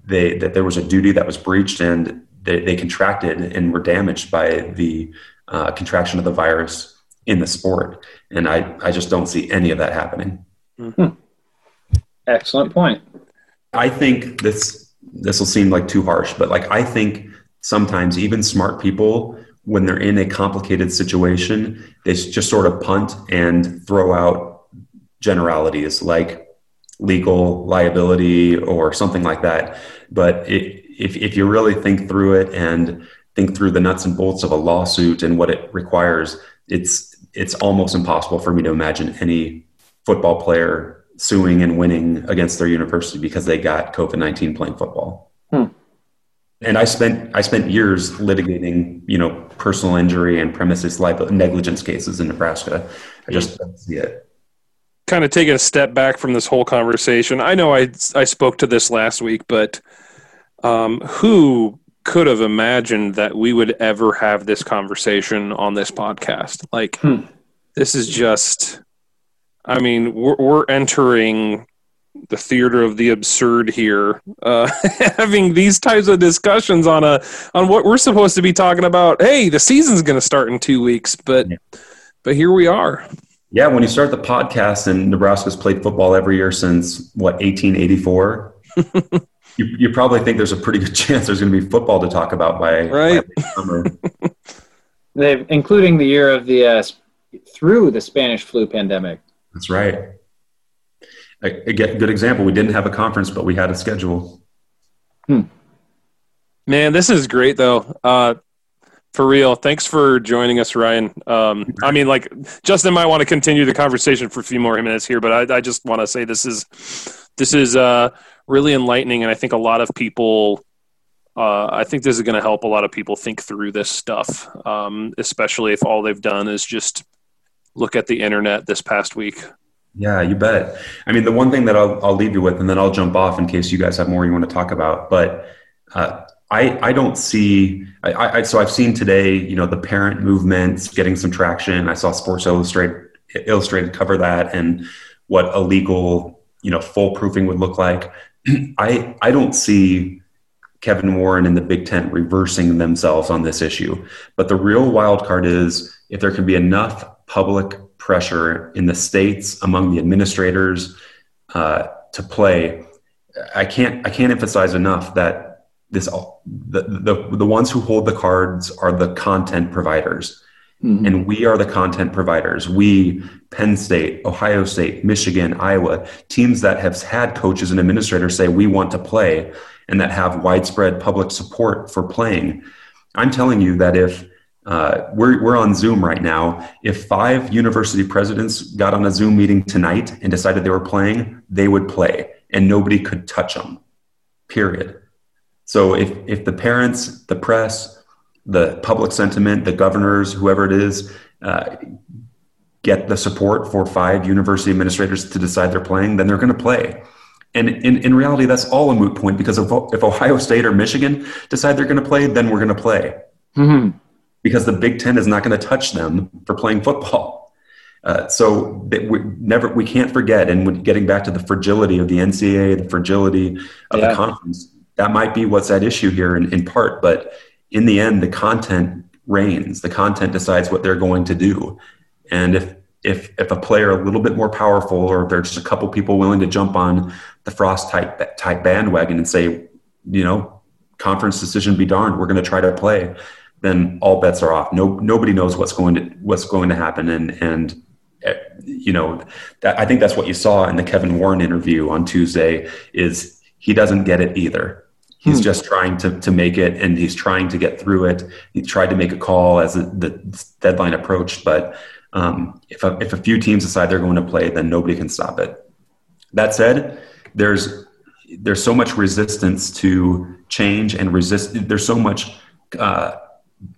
they that there was a duty that was breached and they, they contracted and were damaged by the uh, contraction of the virus in the sport. And I, I just don't see any of that happening.
Mm-hmm. Excellent point.
I think this this will seem like too harsh, but like I think sometimes even smart people when they're in a complicated situation, they just sort of punt and throw out generalities like legal liability or something like that. But it, if, if you really think through it and think through the nuts and bolts of a lawsuit and what it requires, it's it's almost impossible for me to imagine any football player suing and winning against their university because they got COVID nineteen playing football. Hmm and I spent I spent years litigating, you know, personal injury and premises liability negligence cases in Nebraska. I just don't see it.
Kind of taking a step back from this whole conversation. I know I I spoke to this last week, but um, who could have imagined that we would ever have this conversation on this podcast? Like, hmm. this is just. I mean, we're, we're entering the theater of the absurd here, uh, [LAUGHS] having these types of discussions on a on what we're supposed to be talking about. Hey, the season's going to start in two weeks, but yeah. but here we are.
Yeah, when you start the podcast, and Nebraska's played football every year since what 1884. [LAUGHS] you, you probably think there's a pretty good chance there's going to be football to talk about by,
right.
by summer. [LAUGHS]
They've including the year of the uh, through the Spanish flu pandemic.
That's right a, a good example. We didn't have a conference, but we had a schedule.
Hmm. Man, this is great though. Uh, for real. Thanks for joining us, Ryan. Um, I mean, like Justin might want to continue the conversation for a few more minutes here, but I, I just want to say this is this is uh, really enlightening, and I think a lot of people. Uh, I think this is going to help a lot of people think through this stuff, um, especially if all they've done is just look at the internet this past week.
Yeah, you bet. I mean, the one thing that I'll, I'll leave you with, and then I'll jump off in case you guys have more you want to talk about. But uh, I, I don't see. I, I, so I've seen today, you know, the parent movements getting some traction. I saw Sports Illustrated Illustrated cover that and what a legal, you know, foolproofing would look like. [CLEARS THROAT] I I don't see Kevin Warren and the Big Ten reversing themselves on this issue. But the real wild card is if there can be enough public pressure in the states among the administrators uh, to play. I can't I can't emphasize enough that this the, the the ones who hold the cards are the content providers. Mm-hmm. And we are the content providers. We, Penn State, Ohio State, Michigan, Iowa, teams that have had coaches and administrators say we want to play and that have widespread public support for playing. I'm telling you that if uh, we're, we're on Zoom right now. If five university presidents got on a Zoom meeting tonight and decided they were playing, they would play and nobody could touch them, period. So if, if the parents, the press, the public sentiment, the governors, whoever it is, uh, get the support for five university administrators to decide they're playing, then they're going to play. And in, in reality, that's all a moot point because if, if Ohio State or Michigan decide they're going to play, then we're going to play. Mm-hmm because the Big Ten is not going to touch them for playing football. Uh, so we never we can't forget, and getting back to the fragility of the NCAA, the fragility of yeah. the conference, that might be what's at issue here in, in part. But in the end, the content reigns. The content decides what they're going to do, and if if if a player a little bit more powerful, or if there's just a couple people willing to jump on the Frost type type bandwagon and say, you know, conference decision be darned, we're going to try to play then all bets are off. No, nobody knows what's going to what's going to happen, and and eh, you know, that, I think that's what you saw in the Kevin Warren interview on Tuesday. Is he doesn't get it either. He's hmm. just trying to to make it, and he's trying to get through it. He tried to make a call as the deadline approached, but um, if a, if a few teams decide they're going to play, then nobody can stop it. That said, there's there's so much resistance to change and resist. There's so much. Uh,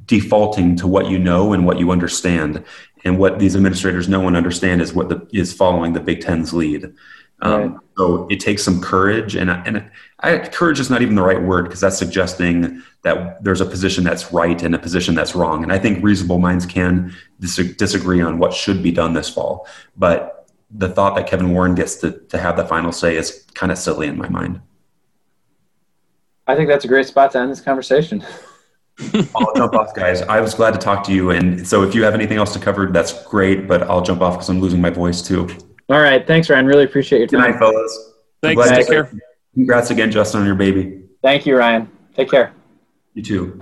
defaulting to what you know and what you understand. And what these administrators know and understand is what the, is following the Big Ten's lead. Um, right. So it takes some courage, and and I, courage is not even the right word because that's suggesting that there's a position that's right and a position that's wrong. And I think reasonable minds can dis- disagree on what should be done this fall, but the thought that Kevin Warren gets to, to have the final say is kind of silly in my mind.
I think that's a great spot to end this conversation. [LAUGHS]
I'll jump off, guys. I was glad to talk to you. And so if you have anything else to cover, that's great, but I'll jump off because I'm losing my voice too.
All right. Thanks, Ryan. Really appreciate your time.
Good night, fellas.
Thanks. Take care.
Congrats again, Justin, on your baby.
Thank you, Ryan. Take care.
You too.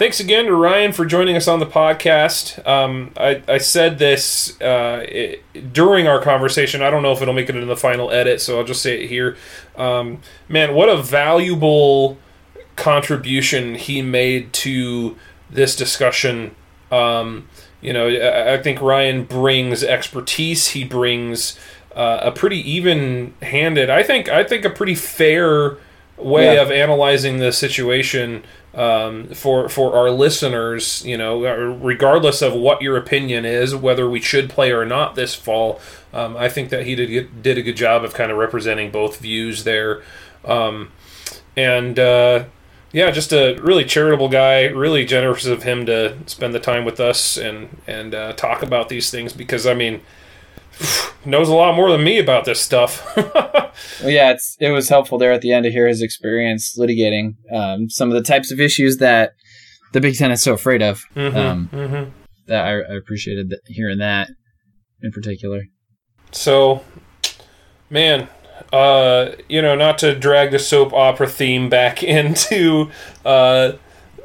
Thanks again to Ryan for joining us on the podcast. Um, I, I, said this uh, it, during our conversation. I don't know if it'll make it in the final edit, so I'll just say it here. Um, man, what a valuable contribution he made to this discussion. Um, you know, I, I, think Ryan brings expertise. He brings uh, a pretty even-handed. I think. I think a pretty fair way yeah. of analyzing the situation um, for for our listeners, you know, uh, regardless of what your opinion is, whether we should play or not this fall, um, I think that he did did a good job of kind of representing both views there, um, and uh, yeah, just a really charitable guy, really generous of him to spend the time with us and and uh, talk about these things because I mean [SIGHS] knows a lot more than me about this stuff.
well, [LAUGHS] yeah, it's it was helpful there at the end to hear his experience litigating um, some of the types of issues that the Big Ten is so afraid of. Mm-hmm, um, mm-hmm. That I, I appreciated hearing that in particular.
So, man, uh, you know, not to drag the soap opera theme back [LAUGHS] into uh,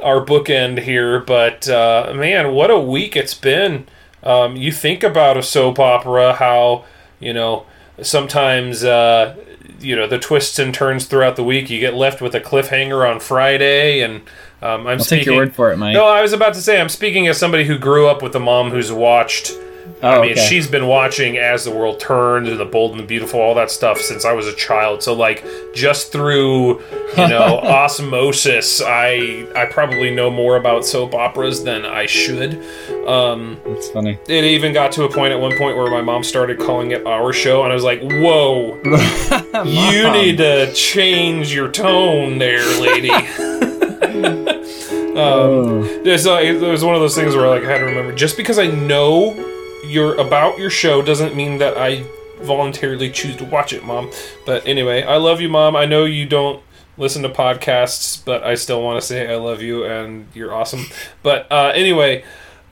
our bookend here, but uh, man, what a week it's been. Um, you think about a soap opera, how you know sometimes uh, you know the twists and turns throughout the week. You get left with a cliffhanger on Friday, and um, I'm
I'll
speaking,
take your word for it, Mike.
No, I was about to say I'm speaking as somebody who grew up with a mom who's watched Oh, I mean, okay. she's been watching As the World Turned and The Bold and the Beautiful, all that stuff since I was a child. So, like, just through you know [LAUGHS] osmosis, I I probably know more about soap operas than I should. Um,
That's funny.
It even got to a point at one point where my mom started calling it our show, and I was like, "Whoa, [LAUGHS] you need to change your tone, there, lady." [LAUGHS] um, oh. there's, uh, it was one of those things where like I had to remember just because I know you're about your show doesn't mean that I voluntarily choose to watch it, mom. But anyway, I love you, mom. I know you don't listen to podcasts, but I still want to say I love you and you're awesome. But uh, anyway,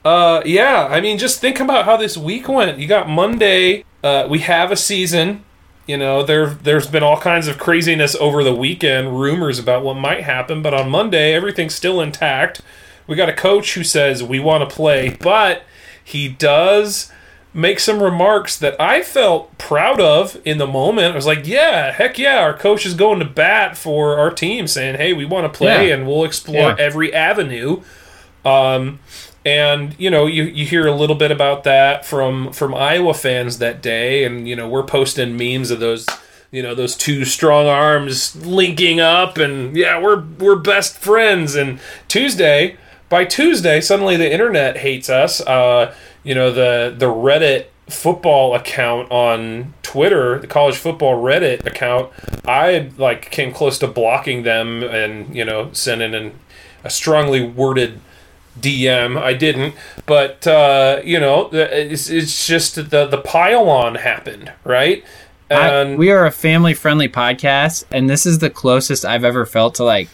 uh, yeah, I mean, just think about how this week went. You got Monday. Uh, we have a season. You know, there there's been all kinds of craziness over the weekend, rumors about what might happen, but on Monday everything's still intact. We got a coach who says we want to play, but he does make some remarks that I felt proud of in the moment. I was like, yeah, heck yeah, our coach is going to bat for our team, saying, hey, we want to play yeah. and we'll explore yeah. every avenue. Um, and you know, you, you hear a little bit about that from from Iowa fans that day, and you know, we're posting memes of those you know those two strong arms linking up and yeah we're we're best friends and tuesday by Tuesday, suddenly the internet hates us. Uh, you know, the the Reddit football account on Twitter, the college football Reddit account, I like came close to blocking them and you know sending an, a strongly worded DM. I didn't, but uh, you know, it's, it's just the the pile on happened, right?
And I, we are a family friendly podcast, and this is the closest I've ever felt to like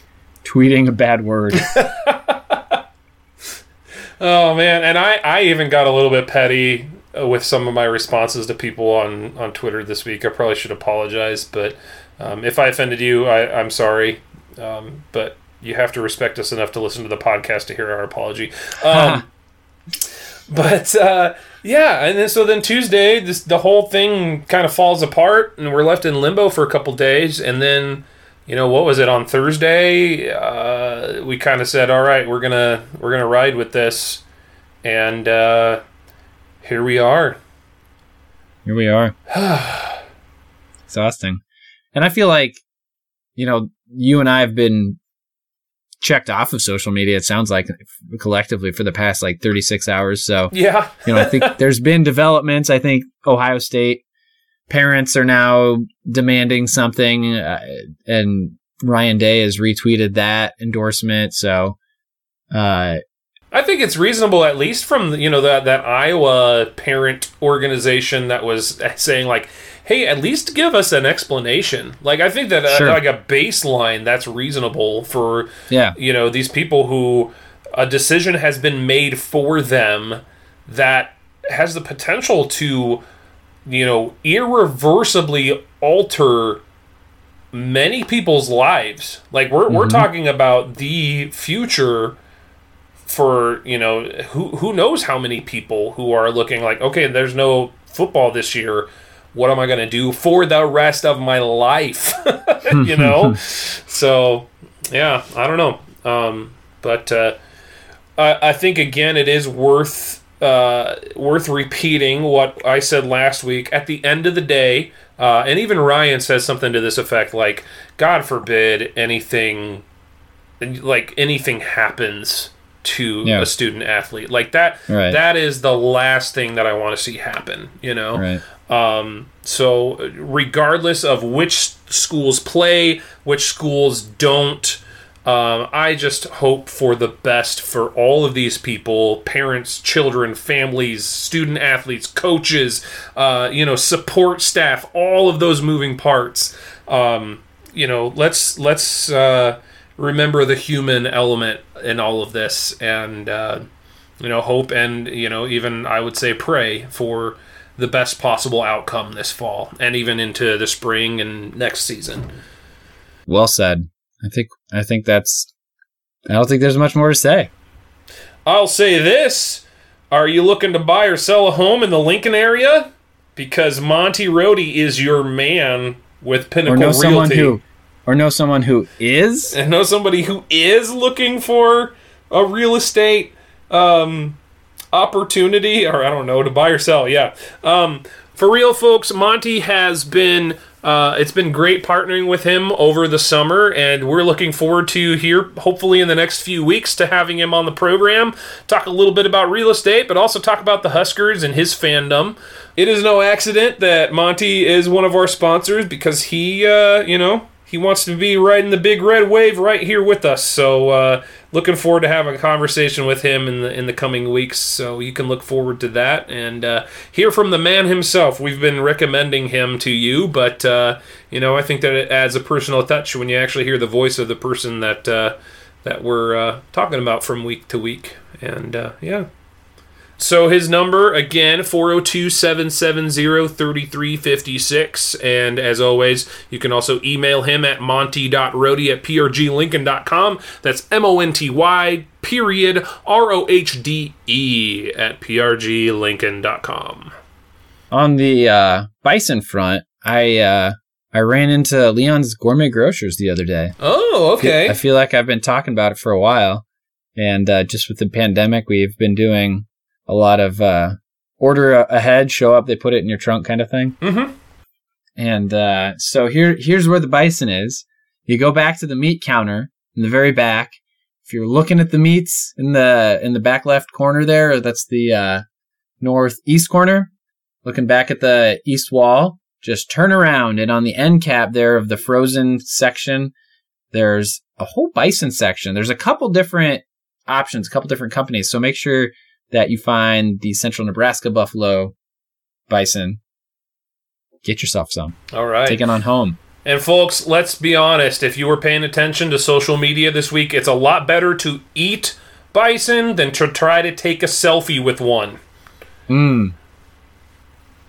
tweeting a bad word. [LAUGHS]
Oh man, and I I even got a little bit petty uh, with some of my responses to people on on Twitter this week. I probably should apologize, but um, if I offended you, I, I'm sorry. Um, but you have to respect us enough to listen to the podcast to hear our apology. Um, [LAUGHS] but uh, yeah, and then so then Tuesday, this the whole thing kind of falls apart, and we're left in limbo for a couple days, and then you know what was it on Thursday? Uh, we kind of said, "All right, we're gonna we're gonna ride with this," and uh, here we are.
Here we are. [SIGHS] Exhausting, and I feel like you know you and I have been
checked off of social media. It sounds like collectively for the past like 36 hours. So
yeah,
you know, I think [LAUGHS] there's been developments. I think Ohio State parents are now demanding something, uh, and Ryan Day has retweeted that endorsement. So, uh,
I think it's reasonable, at least from you know that that Iowa parent organization that was [LAUGHS] saying like, "Hey, at least give us an explanation." Like, I think that uh, sure. like a baseline that's reasonable for
yeah,
you know, these people who a decision has been made for them that has the potential to, you know, irreversibly alter many people's lives. Like we're mm-hmm. we're talking about the future for you know who who knows how many people who are looking like okay there's no football this year what am i going to do for the rest of my life [LAUGHS] you know [LAUGHS] so yeah i don't know um, but uh, I, I think again it is worth uh, worth repeating what i said last week at the end of the day uh, and even ryan says something to this effect like god forbid anything like anything happens to yeah. a student athlete like that right. that is the last thing that i want to see happen you know
right.
um, so regardless of which schools play which schools don't um, i just hope for the best for all of these people parents children families student athletes coaches uh, you know support staff all of those moving parts. Um, you know let's let's uh, remember the human element in all of this and uh, you know hope and you know even i would say pray for the best possible outcome this fall and even into the spring and next season.
Well said i think i think that's i don't think there's much more to say.
I'll say this. Are you looking to buy or sell a home in the lincoln area? Because monty rohde is your man with pinnacle
or know
realty.
someone who or know someone who is?
And [LAUGHS] know somebody who is looking for a real estate um, opportunity or i don't know to buy or sell yeah. Um, for real folks monty has been uh, it's been great partnering with him over the summer, and we're looking forward to here, hopefully in the next few weeks, to having him on the program, talk a little bit about real estate, but also talk about the Huskers and his fandom. It is no accident that Monty is one of our sponsors because he, uh, you know, he wants to be riding the big red wave right here with us. So uh, looking forward to having a conversation with him in the in the coming weeks. So you can look forward to that and uh, hear from the man himself. We've been recommending him to you, but uh, you know I think that it adds a personal touch when you actually hear the voice of the person that uh, that we're uh, talking about from week to week. And uh, yeah. So his number again 402-770-3356 and as always you can also email him at monty.rohde at prglincoln.com. That's M O N T Y period R O H D E at prglincoln.com.
On the uh, bison front, I uh, I ran into Leon's Gourmet Grocers the other day.
Oh, okay.
I feel like I've been talking about it for a while. And uh, just with the pandemic, we've been doing a lot of uh, order ahead, show up, they put it in your trunk kind of thing.
Mm-hmm.
And uh, so here, here's where the bison is. You go back to the meat counter in the very back. If you're looking at the meats in the in the back left corner there, that's the uh, northeast corner. Looking back at the east wall, just turn around and on the end cap there of the frozen section, there's a whole bison section. There's a couple different options, a couple different companies. So make sure that you find the central Nebraska buffalo bison, get yourself some.
All right.
Take it on home.
And folks, let's be honest. If you were paying attention to social media this week, it's a lot better to eat bison than to try to take a selfie with one.
Mmm.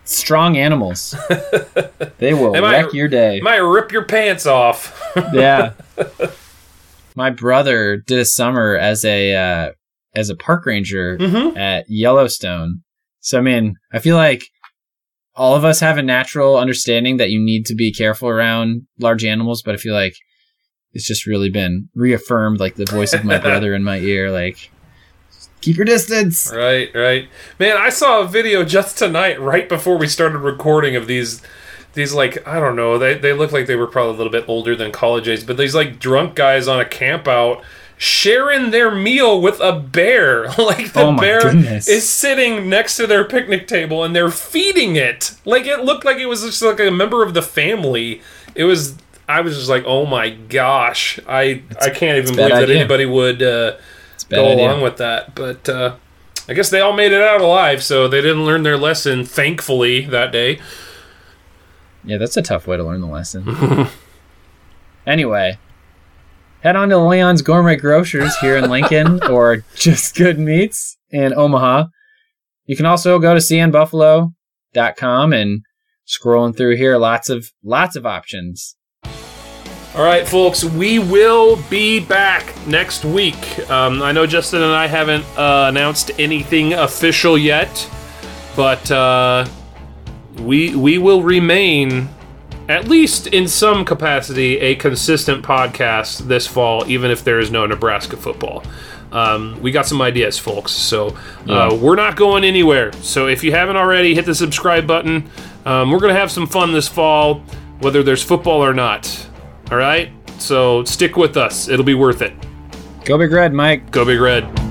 Strong animals. [LAUGHS] they will wreck
might,
your day.
Might rip your pants off. [LAUGHS]
yeah. My brother did a summer as a uh, as a park ranger
mm-hmm.
at Yellowstone. So I mean, I feel like all of us have a natural understanding that you need to be careful around large animals, but I feel like it's just really been reaffirmed, like the voice of my [LAUGHS] brother in my ear, like keep your distance.
Right, right. Man, I saw a video just tonight, right before we started recording, of these these like I don't know, they they look like they were probably a little bit older than college age, but these like drunk guys on a camp out sharing their meal with a bear. [LAUGHS] like the
Oh
bear
goodness.
is sitting next to their picnic table and they're feeding it. Like it looked like it was just like a member of the family. It was. I was just like, oh my gosh, I I can't even believe that
idea.
anybody would uh,
It's
go
idea.
along with that. But uh, I guess they all made it out alive, so they didn't learn their lesson. Thankfully, that day.
Yeah, that's a tough way to learn the lesson. [LAUGHS] anyway, head on to Leon's Gourmet Grocers here in Lincoln [LAUGHS] or Just Good Meats in Omaha. You can also go to cnbuffalo.com and scrolling through here, lots of lots of options.
All right, folks, we will be back next week. Um, I know Justin and I haven't uh, announced anything official yet, but uh, we we will remain, at least in some capacity, a consistent podcast this fall, even if there is no Nebraska football. Um, we got some ideas, folks. So uh, we're not going anywhere. So if you haven't already, hit the subscribe button. Um, we're gonna have some fun this fall, whether there's football or not. All right. So stick with us. It'll be worth it.
Go Big Red, Mike.
Go Big Red.